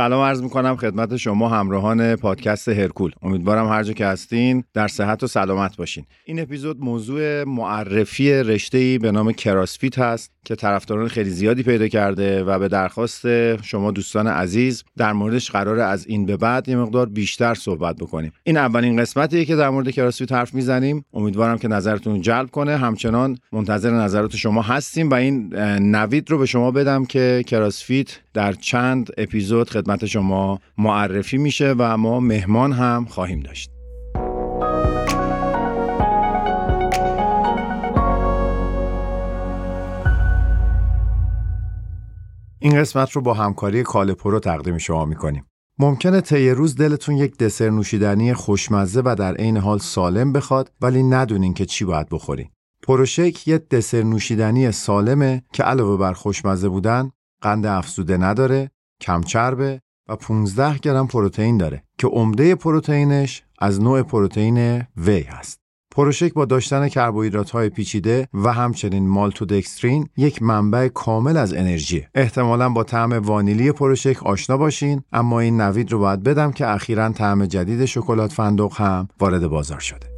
سلام عرض می‌کنم خدمت شما همراهان پادکست هرکول. امیدوارم هر جا که هستین در صحت و سلامت باشین. این اپیزود موضوع معرفی رشته به نام کراسفیت هست که طرفداران خیلی زیادی پیدا کرده و به درخواست شما دوستان عزیز در موردش قرار از این به بعد یه مقدار بیشتر صحبت بکنیم. این اولین قسمتیه که در مورد کراسفیت حرف می‌زنیم. امیدوارم که نظرتون جلب کنه. همچنان منتظر نظرات شما هستیم و این نوید رو به شما بدم که کراسفیت در چند اپیزود خدمت شما معرفی میشه و ما مهمان هم خواهیم داشت این قسمت رو با همکاری کالپرو تقدیم شما می‌کنیم. ممکنه طی روز دلتون یک دسر نوشیدنی خوشمزه و در عین حال سالم بخواد ولی ندونین که چی باید بخورین. پروشک یه دسر نوشیدنی سالمه که علاوه بر خوشمزه بودن قند افزوده نداره، کم چربه و 15 گرم پروتئین داره که عمده پروتئینش از نوع پروتئین وی هست. پروشک با داشتن کربوهیدرات های پیچیده و همچنین مالتودکسترین یک منبع کامل از انرژی. احتمالا با طعم وانیلی پروشک آشنا باشین اما این نوید رو باید بدم که اخیرا طعم جدید شکلات فندق هم وارد بازار شده.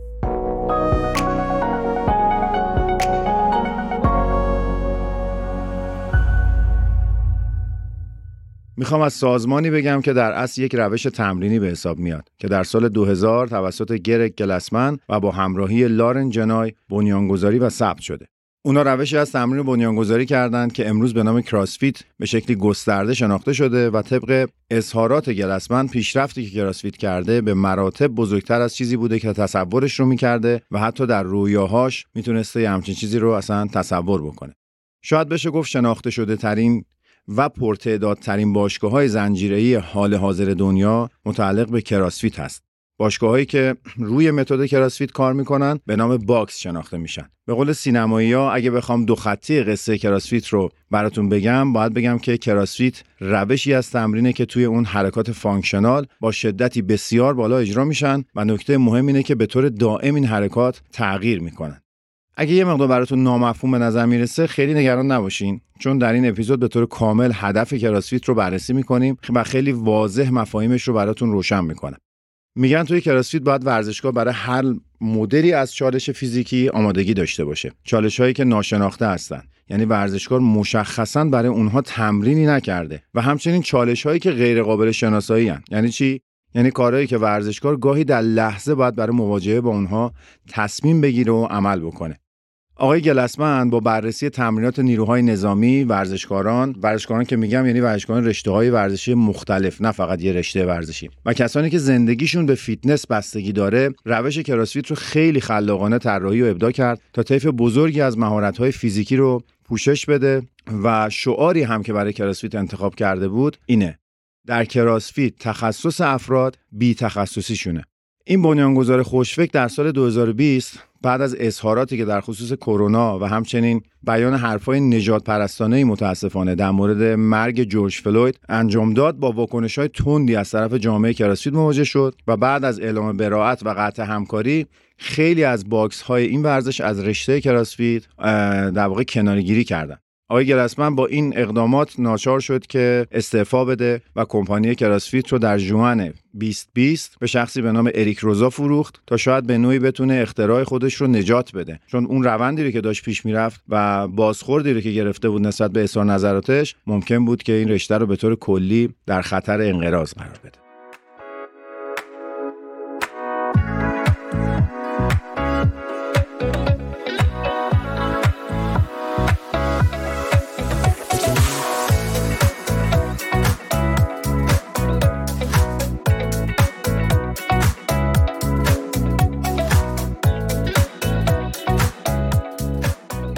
می‌خوام از سازمانی بگم که در اصل یک روش تمرینی به حساب میاد که در سال 2000 توسط گرگ گلسمن و با همراهی لارن جنای بنیانگذاری و ثبت شده. اونا روشی از تمرین بنیانگذاری کردند که امروز به نام کراسفیت به شکلی گسترده شناخته شده و طبق اظهارات گلسمن پیشرفتی که کراسفیت کرده به مراتب بزرگتر از چیزی بوده که تصورش رو می‌کرده و حتی در رویاهاش می‌تونسته همچین چیزی رو اصلا تصور بکنه. شاید بشه گفت شناخته شده ترین و پرتعدادترین باشگاه های زنجیره‌ای حال حاضر دنیا متعلق به کراسفیت هست. باشگاهایی که روی متد کراسفیت کار می‌کنن به نام box شناخته میشن. به قول سینمایی ها اگه بخوام دو خطی قصه کراسفیت رو براتون بگم باید بگم که کراسفیت روشی از تمرینه که توی اون حرکات functional با شدتی بسیار بالا اجرا میشن و نکته مهم اینه که به طور دائم این حرکات تغییر می‌کنن. اگه یه مقدار براتون نامفهوم به نظر می‌رسه خیلی نگران نباشین. چون در این اپیزود به طور کامل هدف کراسفیت رو بررسی می‌کنیم و خیلی واضح مفاهیمش رو براتون روشن می‌کنم. میگن توی کراسفیت باید ورزشگاه برای هر مدلی از چالش فیزیکی آمادگی داشته باشه. چالش هایی که ناشناخته هستن. یعنی ورزشکار مشخصا برای اونها تمرینی نکرده و همچنین چالش هایی که غیر قابل شناسایی هن. یعنی چی؟ یعنی کارهایی که ورزشکار گاهی در لحظه باید برای مواجهه با اونها تصمیم بگیره و عمل بکنه. آقای گلسمن با بررسی تمرینات نیروهای نظامی ورزشکاران ورزشکاران که میگم یعنی ورزشکاران رشته های ورزشی مختلف نه فقط یه رشته ورزشی. و کسانی که زندگیشون به فیتنس بستگی داره روش کراسفیت رو خیلی خلاقانه طراحی و ابداع کرد تا طیف بزرگی از مهارت‌های فیزیکی رو پوشش بده و شعاری هم که برای کراسفیت انتخاب کرده بود اینه در کراسفیت تخصص افراد بی تخصصیشونه این بنیانگذار خوشفکر در سال 2020 بعد از اظهاراتی که در خصوص کرونا و همچنین بیان حرفای نژادپرستانه متاسفانه در مورد مرگ جورج فلوید انجام داد با واکنش های تندی از طرف جامعه کراسفیت مواجه شد و بعد از اعلام برائت و قطع همکاری خیلی از box های این ورزش از رشته کراسفیت در واقع کناره‌گیری کردند. آقای گلسمن با این اقدامات ناچار شد که استعفا بده و کمپانی کراسفیت رو در ژوئن 2020 به شخصی به نام اریک روزا فروخت تا شاید به نوعی بتونه اختراع خودش رو نجات بده. چون اون روندی رو که داشت پیش می‌رفت و بازخوردی رو که گرفته بود نسبت به اظهار نظراتش ممکن بود که این رشته رو به طور کلی در خطر انقراض قرار بده.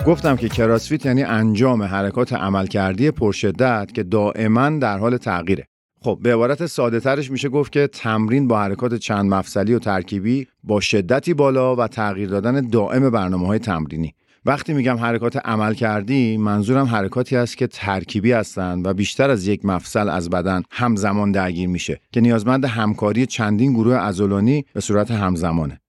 گفتم که کراسفیت یعنی انجام حرکات عملکردی پرشدت که دائما در حال تغییره. خب به عبارت ساده ترش میشه گفت که تمرین با حرکات چند مفصلی و ترکیبی با شدتی بالا و تغییر دادن دائم برنامه های تمرینی. وقتی میگم حرکات عمل کردی منظورم حرکاتی است که ترکیبی هستند و بیشتر از یک مفصل از بدن همزمان درگیر میشه که نیازمند همکاری چندین گروه عضلانی به صورت همزمانه.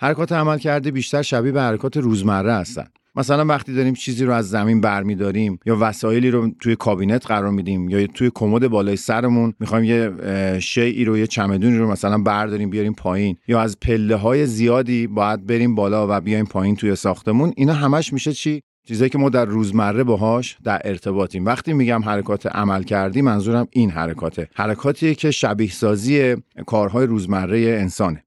حرکات عمل کرده بیشتر شبیه به حرکات روزمره هستند. مثلا وقتی داریم چیزی رو از زمین برمیداریم یا وسایلی رو توی کابینت قرار میدیم یا توی کمد بالای سرمون می‌خوایم یه شیعی رو یه چمدونی رو مثلا برداریم بیاریم پایین یا از پله های زیادی باید بریم بالا و بیایم پایین توی ساختمون اینا همش میشه چی؟ چیزایی که ما در روزمره باهاش در ارتباطیم. وقتی میگم حرکات عمل کردی منظورم این حرکاته. حرکاتیه که شبیه سازی کارهای روزمره انسانه.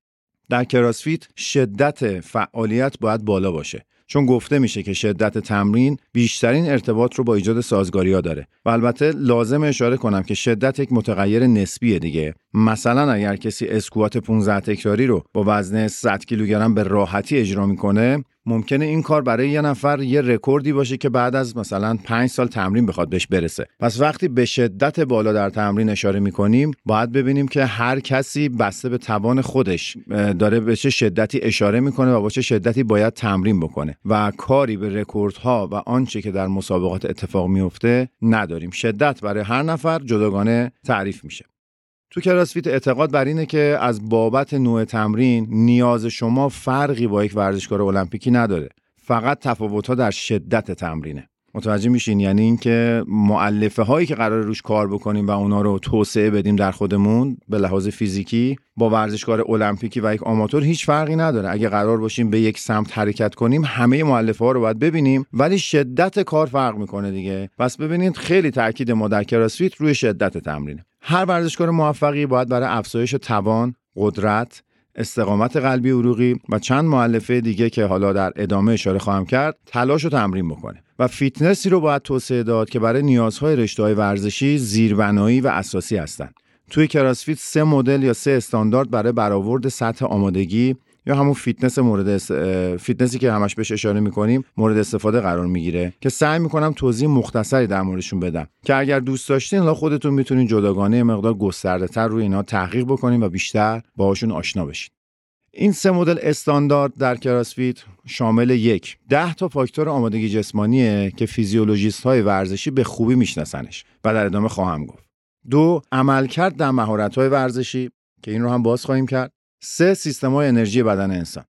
در کراسفیت شدت فعالیت باید بالا باشه. چون گفته میشه که شدت تمرین بیشترین ارتباط رو با ایجاد سازگاری ها داره و البته لازم اشاره کنم که شدت یک متغیر نسبیه دیگه. مثلا اگر کسی اسکوات 15 تکراری رو با وزن 100 کیلوگرم به راحتی اجرا می‌کنه ممکنه این کار برای یه نفر یه رکوردی باشه که بعد از مثلا 5 سال تمرین بخواد بهش برسه. پس وقتی به شدت بالا در تمرین اشاره می‌کنیم باید ببینیم که هر کسی بسته به توان خودش داره به چه شدتی اشاره می‌کنه و با چه شدتی باید تمرین بکنه. و کاری به رکوردها و آنچه که در مسابقات اتفاق میفته نداریم. شدت برای هر نفر جداگانه تعریف میشه. تو کراسفیت اعتقاد بر اینه که از بابت نوع تمرین نیاز شما فرقی با یک ورزشکار المپیکی نداره. فقط تفاوت‌ها در شدت تمرینه. متوجه میشین؟ یعنی اینکه معلفه هایی که قرار روش کار بکنیم و اونا رو توسعه بدیم در خودمون به لحاظ فیزیکی با ورزشکار المپیکی و یک آماتور هیچ فرقی نداره. اگه قرار باشیم به یک سمت حرکت کنیم همه معلفه ها رو باید ببینیم ولی شدت کار فرق می‌کنه دیگه. پس ببینید خیلی تاکید ما در کراسفیت روی شدت تمرینه. هر ورزشکار موفقی باید برای افزایش توان قدرت استقامت قلبی عروقی و چند مؤلفه دیگه که حالا در ادامه اشاره خواهم کرد تلاش و تمرین بکنه و فیتنسی رو باید توسعه داد که برای نیازهای رشته ورزشی زیربنایی و اساسی هستند. توی کراسفیت سه مدل یا سه استاندارد برای برآورد سطح آمادگی یا همون فیتنس مورد فیتنسی که همش بهش اشاره می‌کنیم مورد استفاده قرار می‌گیره که سعی می‌کنم توضیح مختصری در موردشون بدم. که اگر دوست داشتین حالا خودتون می‌تونین جداگانه مقدار گسترده تر روی اینا تحقیق بکنین و بیشتر باهاشون آشنا بشین. این سه مدل استاندارد در کراسفیت شامل یک ده تا فاکتور آمادگی جسمانیه که فیزیولوژیست های ورزشی به خوبی میشناسنش و در ادامه خواهم گفت. دو عملکرد در مهارت های ورزشی که این رو هم باز خواهیم کرد. سه سیستم های انرژی بدن انسان.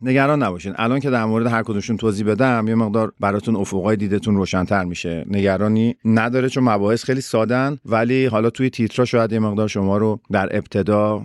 نگران نباشین. الان که در مورد هر کدومشون توضیح بدم یه مقدار براتون افقای دیدتون روشنتر میشه. نگرانی نداره چون مباحث خیلی سادن ولی حالا توی تیترا شاید یه مقدار شما رو در ابتدا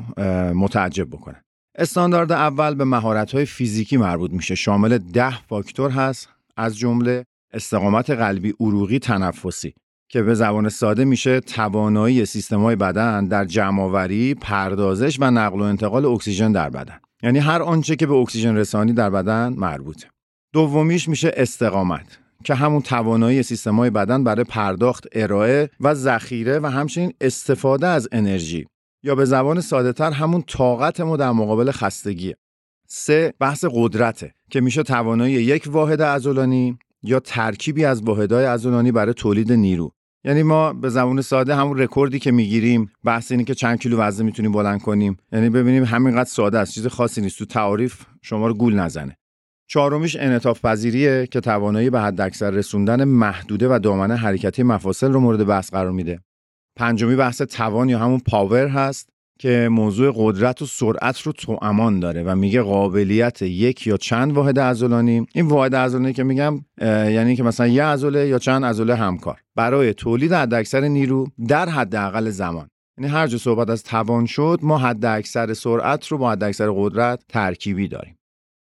متعجب بکنه. استاندارد اول به های فیزیکی مربوط میشه. شامل ده فاکتور هست. از جمله استقامت قلبی عروقی تنفسی. که به زبان ساده میشه توانایی سیستم‌های بدن در جمعآوری، پردازش و نقل و انتقال اکسیژن در بدن. یعنی هر آنچه که به اکسیژن رسانی در بدن مربوطه. دومیش میشه استقامت که همون توانایی سیستم‌های بدن برای پرداخت، ارائه و ذخیره و همچنین استفاده از انرژی یا به زبان ساده تر همون طاقت ما در مقابل خستگیه. سه بحث قدرته که میشه توانایی یک واحد عضلانی یا ترکیبی از واحدهای عضلانی برای تولید نیرو یعنی ما به زبان ساده همون رکوردی که می‌گیریم بحث اینه که چند کیلو وزن می‌تونیم بلند کنیم. یعنی ببینیم همینقدر ساده است. چیز خاصی نیست. تو تعاریف شما رو گول نزنه. چهارمیش انعطاف پذیریه که توانایی به حداکثر رسوندن محدوده و دامنه حرکتی مفاصل رو مورد بحث قرار میده. پنجمی بحث توان یا همون پاور هست. که موضوع قدرت و سرعت رو تو امان داره و میگه قابلیت یک یا چند واحد عضلانی. این واحد عضلانی که میگم یعنی که مثلا یه عضله یا چند عضله همکار. برای تولید حداکثر نیرو در حداقل زمان. یعنی هر جا صحبت از توان شد ما حداکثر سرعت رو با حداکثر قدرت ترکیبی داریم.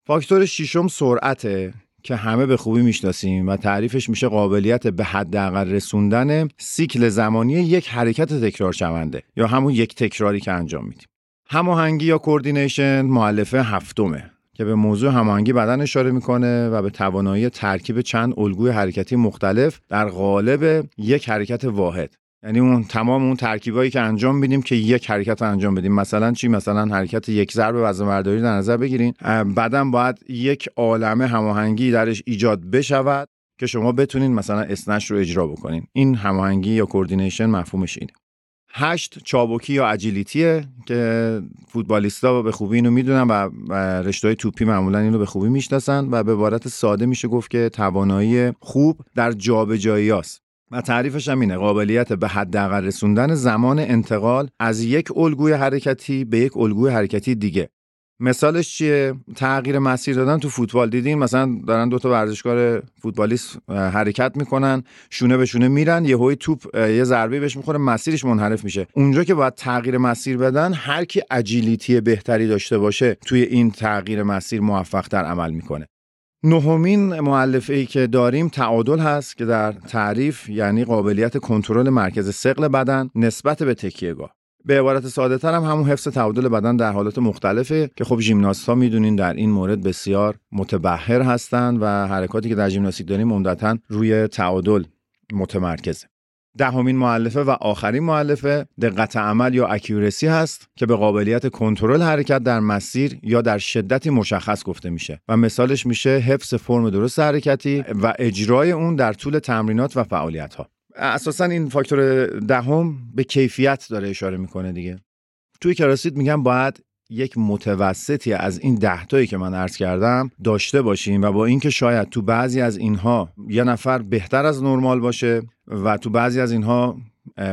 فاکتور ششم سرعته. که همه به خوبی می‌شناسیم و تعریفش میشه قابلیت به حداقل رسوندن سیکل زمانی یک حرکت تکرار شونده یا همون یک تکراری که انجام میدیم. هماهنگی یا coordination مؤلفه هفتمه که به موضوع هماهنگی بدن اشاره می‌کنه و به توانایی ترکیب چند الگوی حرکتی مختلف در قالب یک حرکت واحد. یعنی اون تمام اون ترکیبایی که انجام میدیم که یک حرکت رو انجام بدیم. مثلا چی؟ مثلا حرکت یک ضرب وزن برداری در نظر بگیرین. بعدا باید یک عالمه هماهنگی درش ایجاد بشود که شما بتونین مثلا snatch رو اجرا بکنین. این هماهنگی یا coordination مفهومش اینه. هشت چابکی یا اجیلیتیه که فوتبالیستا به خوبی اینو می‌دونن و رشته توپی معمولا اینو به خوبی می‌شناسن و به عبارت ساده میشه گفت که توانایی خوب در جابجایی است و تعریفش هم اینه قابلیت به حداقل رسوندن زمان انتقال از یک الگوی حرکتی به یک الگوی حرکتی دیگه. مثالش چیه؟ تغییر مسیر دادن تو فوتبال. دیدین مثلا دارن دو تا ورزشکار فوتبالیست حرکت می‌کنن شونه به شونه میرن یه هوی توپ یه ضربه بهش می‌خوره مسیرش منحرف میشه. اونجا که باید تغییر مسیر بدن هر کی اجیلیتی بهتری داشته باشه توی این تغییر مسیر موفق تر عمل می‌کنه. نهمین معلفه ای که داریم تعادل هست که در تعریف یعنی قابلیت کنترل مرکز سقل بدن نسبت به تکیهگاه به عبارت ساده تر هم همون حفظ تعادل بدن در حالات مختلفه که خب ژیمناست ها می‌دونین در این مورد بسیار متبهر هستند و حرکاتی که در ژیمناستیک داریم عمدتا روی تعادل متمرکزه. دهمین معلفه و آخرین معلفه دقت عمل یا اکیورسی هست که به قابلیت کنترل حرکت در مسیر یا در شدتی مشخص گفته میشه و مثالش میشه حفظ فرم درست حرکتی و اجرای اون در طول تمرینات و فعالیت ها اساسا این فاکتور دهم به کیفیت داره اشاره می‌کنه دیگه. توی کراسیت میگم باید یک متوسطی از این دهتایی که من عرض کردم داشته باشیم و با اینکه شاید تو بعضی از اینها یه نفر بهتر از نرمال باشه و تو بعضی از اینها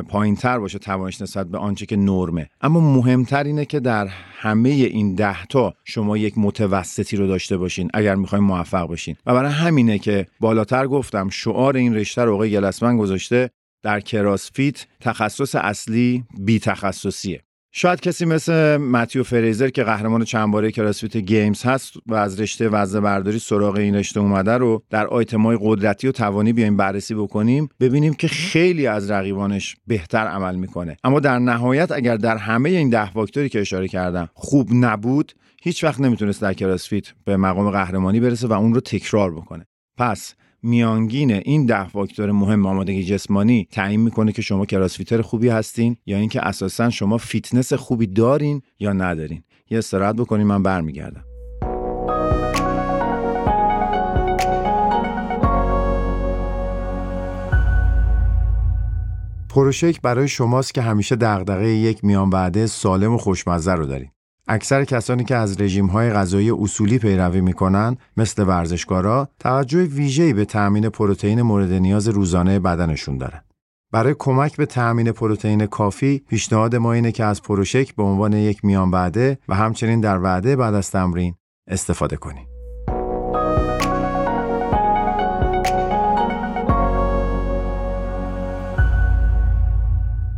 پایین تر باشه توانش نسبت به آنچه که نرمه. اما مهمتر اینه که در همه این ده تا شما یک متوسطی رو داشته باشین اگر می‌خواین موفق باشین و برای همینه که بالاتر گفتم شعار این رشته رو آقای گلسمن گذاشته در CrossFit تخصص اصلی بی تخصصیه شاید کسی مثل متیو فریزر که قهرمان چند باره CrossFit Games هست و از رشته وزنه برداری سراغ این رشته اومده رو در آیتمای قدرتی و توانی بیایم بررسی بکنیم ببینیم که خیلی از رقیبانش بهتر عمل می‌کنه. اما در نهایت اگر در همه این ده فاکتوری که اشاره کردم خوب نبود هیچ وقت نمی‌تونست در CrossFit به مقام قهرمانی برسه و اون رو تکرار بکنه. پس میانگین این ده فاکتور مهم آمادگی جسمانی تعیین می‌کنه که شما CrossFitter خوبی هستین یا اینکه اساسا شما فیتنس خوبی دارین یا ندارین یه استراحت بکنین من برمیگردم پروشک برای شماست که همیشه دغدغه یک میان وعده سالم و خوشمزه رو دارین. اکثر کسانی که از های غذایی اصولی پیروی می‌کنن مثل ورزشکارا توجه ویژه‌ای به تأمین پروتئین مورد نیاز روزانه بدنشون دارن. برای کمک به تأمین پروتئین کافی پیشنهاد ما اینه که از پروشک به عنوان یک میان وعده و همچنین در وعده بعد از تمرین استفاده کنید.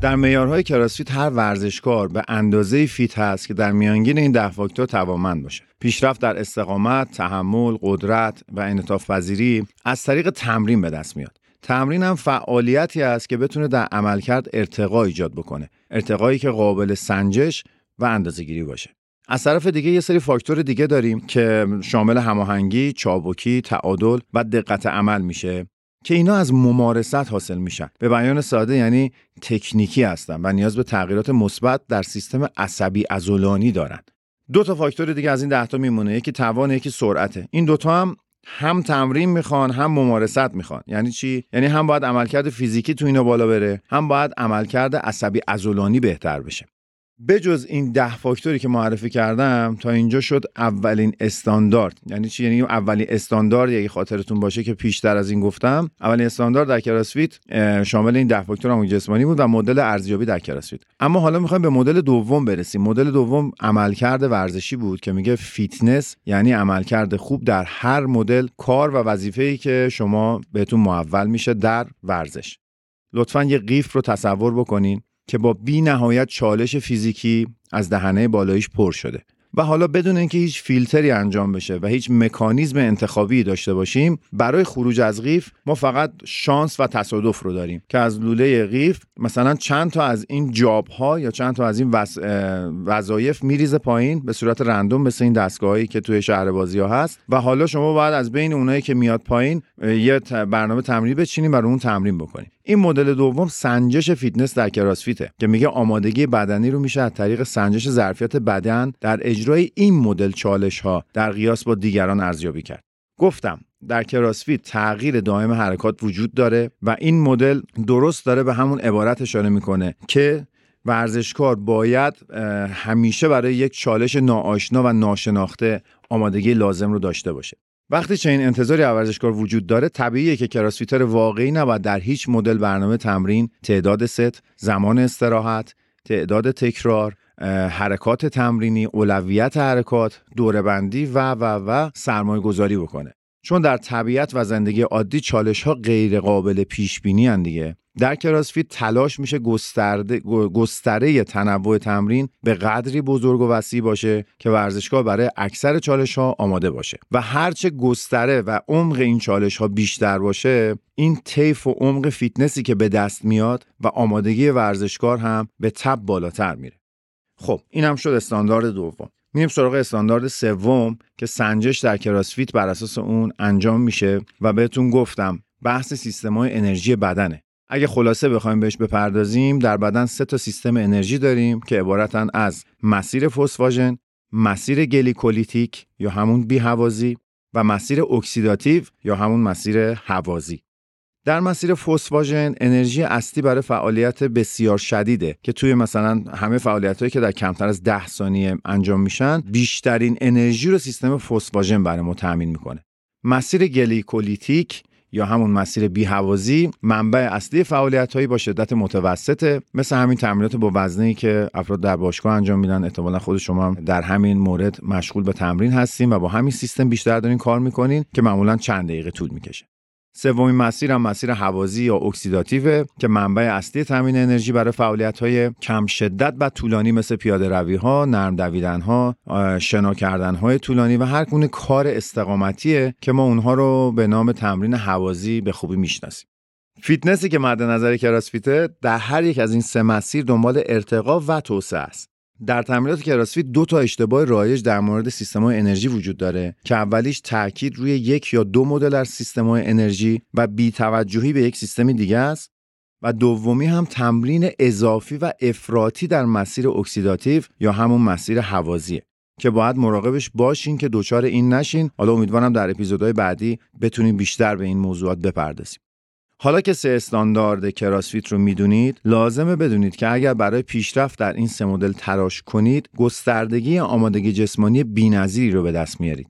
در معیارهای کراسفیت هر ورزشکار به اندازه فیت هست که در میانگین این ده فاکتور توانمند باشه. پیشرفت در استقامت، تحمل، قدرت و انعطاف پذیری از طریق تمرین به دست میاد. تمرین هم فعالیتی است که بتونه در عملکرد ارتقا ایجاد بکنه. ارتقایی که قابل سنجش و اندازه‌گیری باشه. از طرف دیگه یه سری فاکتور دیگه داریم که شامل هماهنگی، چابکی، تعادل و دقت عمل میشه که اینا از ممارست حاصل میشن. به بیان ساده یعنی تکنیکی هستن و نیاز به تغییرات مثبت در سیستم عصبی عضلانی دارن. دو تا فاکتور دیگه از این ده تا میمونه. یکی توان یکی سرعته. این دوتا هم هم تمرین می‌خوان هم ممارست می‌خوان. یعنی چی؟ یعنی هم باید عملکرد فیزیکی تو اینا بالا بره هم باید عملکرد عصبی عضلانی بهتر بشه. بجز این ده فاکتوری که معرفی کردم تا اینجا شد اولین استاندارد. یعنی چی؟ یعنی اولین استاندارد اگه خاطرتون باشه که پیشتر از این گفتم. اولین استاندارد در کراسفیت شامل این ده فاکتور همون جسمانی بود و مدل ارزیابی در CrossFit اما حالا می‌خوایم به مدل دوم برسیم. مدل دوم عملکرد ورزشی بود که میگه فیتنس یعنی عملکرد خوب در هر مدل کار و وظیفه‌ای که شما بهتون محول میشه در ورزش. لطفا یه قیف رو تصور بکنین. که با بی نهایت چالش فیزیکی از دهنه بالاییش پر شده. و حالا بدون اینکه هیچ فیلتری انجام بشه و هیچ مکانیزم انتخابی داشته باشیم برای خروج از قیف ما فقط شانس و تصادف رو داریم که از لوله قیف مثلا چند تا از این job ها یا چند تا از این وظایف میریزه پایین به صورت random مثل این دستگاهی که توی شهر بازی ها هست و حالا شما باید از بین اونایی که میاد پایین یه برنامه تمرین بچینین و رو اون تمرین بکنیم. این مدل دوم سنجش فیتنس در CrossFit ه که میگه آمادگی بدنی رو میشه از طریق سنجش ظرفیت بدن در اجرای این مدل چالش ها در قیاس با دیگران ارزیابی کرد. گفتم در CrossFit تغییر دائم حرکات وجود داره و این مدل درست داره به همون عبارت اشاره می‌کنه که ورزشکار باید همیشه برای یک چالش ناآشنا و ناشناخته آمادگی لازم رو داشته باشه. وقتی چنین انتظاری ورزشکار وجود داره طبیعیه که کراسفیتر واقعی نباید در هیچ مدل برنامه تمرین تعداد ست زمان استراحت تعداد تکرار حرکات تمرینی اولویت حرکات دوربندی و و و سرمایه گذاری بکنه. چون در طبیعت و زندگی عادی چالش ها غیر قابل پیش بینی دیگه. در CrossFit تلاش میشه گسترده گستره تنوع تمرین به قدری بزرگ و وسیع باشه که ورزشکار برای اکثر چالش ها آماده باشه. و هرچه گستره و عمق این چالش ها بیشتر باشه این طیف و عمق فیتنسی که به دست میاد و آمادگی ورزشکار هم به تبع بالاتر میره. خب این هم شد استاندارد دوم میریم سراغ استاندارد سوم که سنجش در CrossFit بر اساس اون انجام میشه و بهتون گفتم بحث سیستمای انرژی بدنه اگه خلاصه بخوایم بهش بپردازیم در بدن سه تا سیستم انرژی داریم که عبارتن از مسیر فسفاژن، مسیر گلیکولیتیک یا همون بیهوازی و مسیر اکسیداتیو یا همون مسیر هوازی. در مسیر فسفاژن انرژی اصلی برای فعالیت بسیار شدیده که توی مثلا همه فعالیت که در کمتر از 10 ثانیه انجام میشن بیشترین انرژی رو سیستم فسفاژن برای ما تامین می‌کنه. مسیر گلیکولیتیک یا همون مسیر بیهوازی منبع اصلی فعالیت هایی با شدت متوسطه. مثل همین تمرینات با وزنی که افراد در باشگاه انجام میدن احتمالا خود شما هم در همین مورد مشغول به تمرین هستین و با همین سیستم بیشتر دارین کار می‌کنین که معمولا چند دقیقه طول می‌کشه. سومین مسیر هم مسیر هوازی یا اکسیداتیو که منبع اصلی تامین انرژی برای فعالیت های کم شدت و طولانی مثل پیاده روی ها، نرم دویدن ها، شنا کردن های طولانی و هر گونه کار استقامتیه که ما اونها رو به نام تمرین هوازی به خوبی می‌شناسیم. فیتنسی که مد نظر CrossFit ه در هر یک از این سه مسیر دنبال ارتقا و توسعه است. در تمرینات CrossFit دو تا اشتباه رایج در مورد سیستم انرژی وجود داره که اولیش تاکید روی یک یا دو مدل از سیستم انرژی و بیتوجهی به یک سیستم دیگه است و دومی هم تمرین اضافی و افراطی در مسیر اکسیداتیو یا همون مسیر هوازیه که باید مراقبش باشین که دچار این نشین. حالا امیدوارم در اپیزودهای بعدی بتونیم بیشتر به این موضوعات بپردازیم. حالا که سه استاندارد کراسفیت رو می‌دونید لازمه بدونید که اگر برای پیشرفت در این سه مدل تراش کنید گستردگی آمادگی جسمانی بی‌نظیری رو به دست میارید.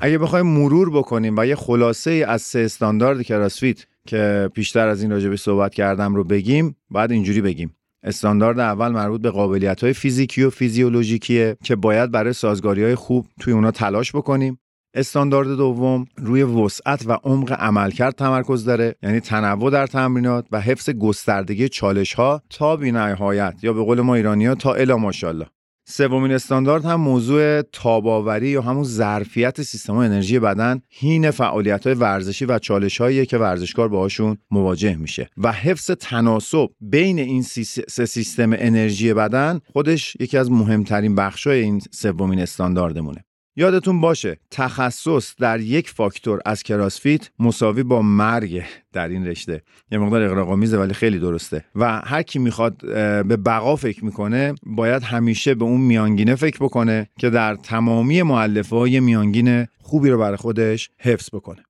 اگه بخوایم مرور بکنیم و یه خلاصه از سه استاندارد کراسفیت که بیشتر از این راجبه صحبت کردم رو بگیم بعد اینجوری بگیم. استاندارد اول مربوط به قابلیت های فیزیکی و فیزیولوژیکیه که باید برای سازگاری های خوب توی اونا تلاش بکنیم. استاندارد دوم روی وسعت و عمق عملکرد تمرکز داره یعنی تنوع در تمرینات و حفظ گستردگی چالش ها تا بینهایت یا به قول ما ایرانی ها تا الا ماشاءالله. سومین استاندارد هم موضوع تاباوری یا همون ظرفیت سیستم انرژی بدن هین فعالیت های ورزشی و چالش هایی که ورزشکار باهاشون مواجه میشه. و حفظ تناسب بین این سه سیستم انرژی بدن خودش یکی از مهمترین بخشای این سومین استانداردمونه. یادتون باشه تخصص در یک فاکتور از کراسفیت مساوی با مرگ در این رشته. یه مقدار اقراق‌آمیزه ولی خیلی درسته. و هر کی می‌خواد به بقا فکر می‌کنه باید همیشه به اون میانگینه فکر بکنه که در تمامی مولفه‌ها میانگین خوبی رو برای خودش حفظ بکنه.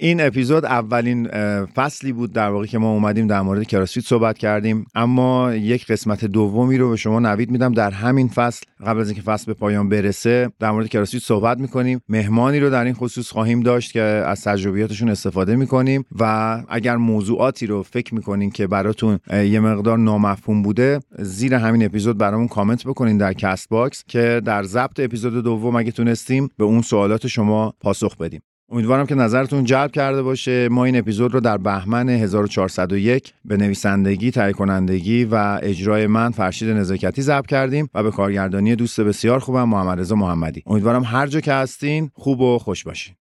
این اپیزود اولین فصلی بود در واقع که ما اومدیم در مورد CrossFit صحبت کردیم. اما یک قسمت دومی رو به شما نوید میدم. در همین فصل قبل از اینکه فصل به پایان برسه در مورد CrossFit صحبت می‌کنیم. مهمانی رو در این خصوص خواهیم داشت که از تجربیاتشون استفاده می‌کنیم و اگر موضوعاتی رو فکر می‌کنین که براتون یه مقدار نامفهوم بوده زیر همین اپیزود برامون کامنت بکنین در Castbox که در ضبط اپیزود دوم اگه تونستیم به اون سوالات شما پاسخ بدیم. امیدوارم که نظرتون جلب کرده باشه. ما این اپیزود رو در بهمن 1401 به نویسندگی، تهیه کنندگی و اجرای من فرشید نزاکتی ضبط کردیم و به کارگردانی دوست بسیار خوبم محمد رضا محمدی. امیدوارم هر جا که هستین خوب و خوش باشین.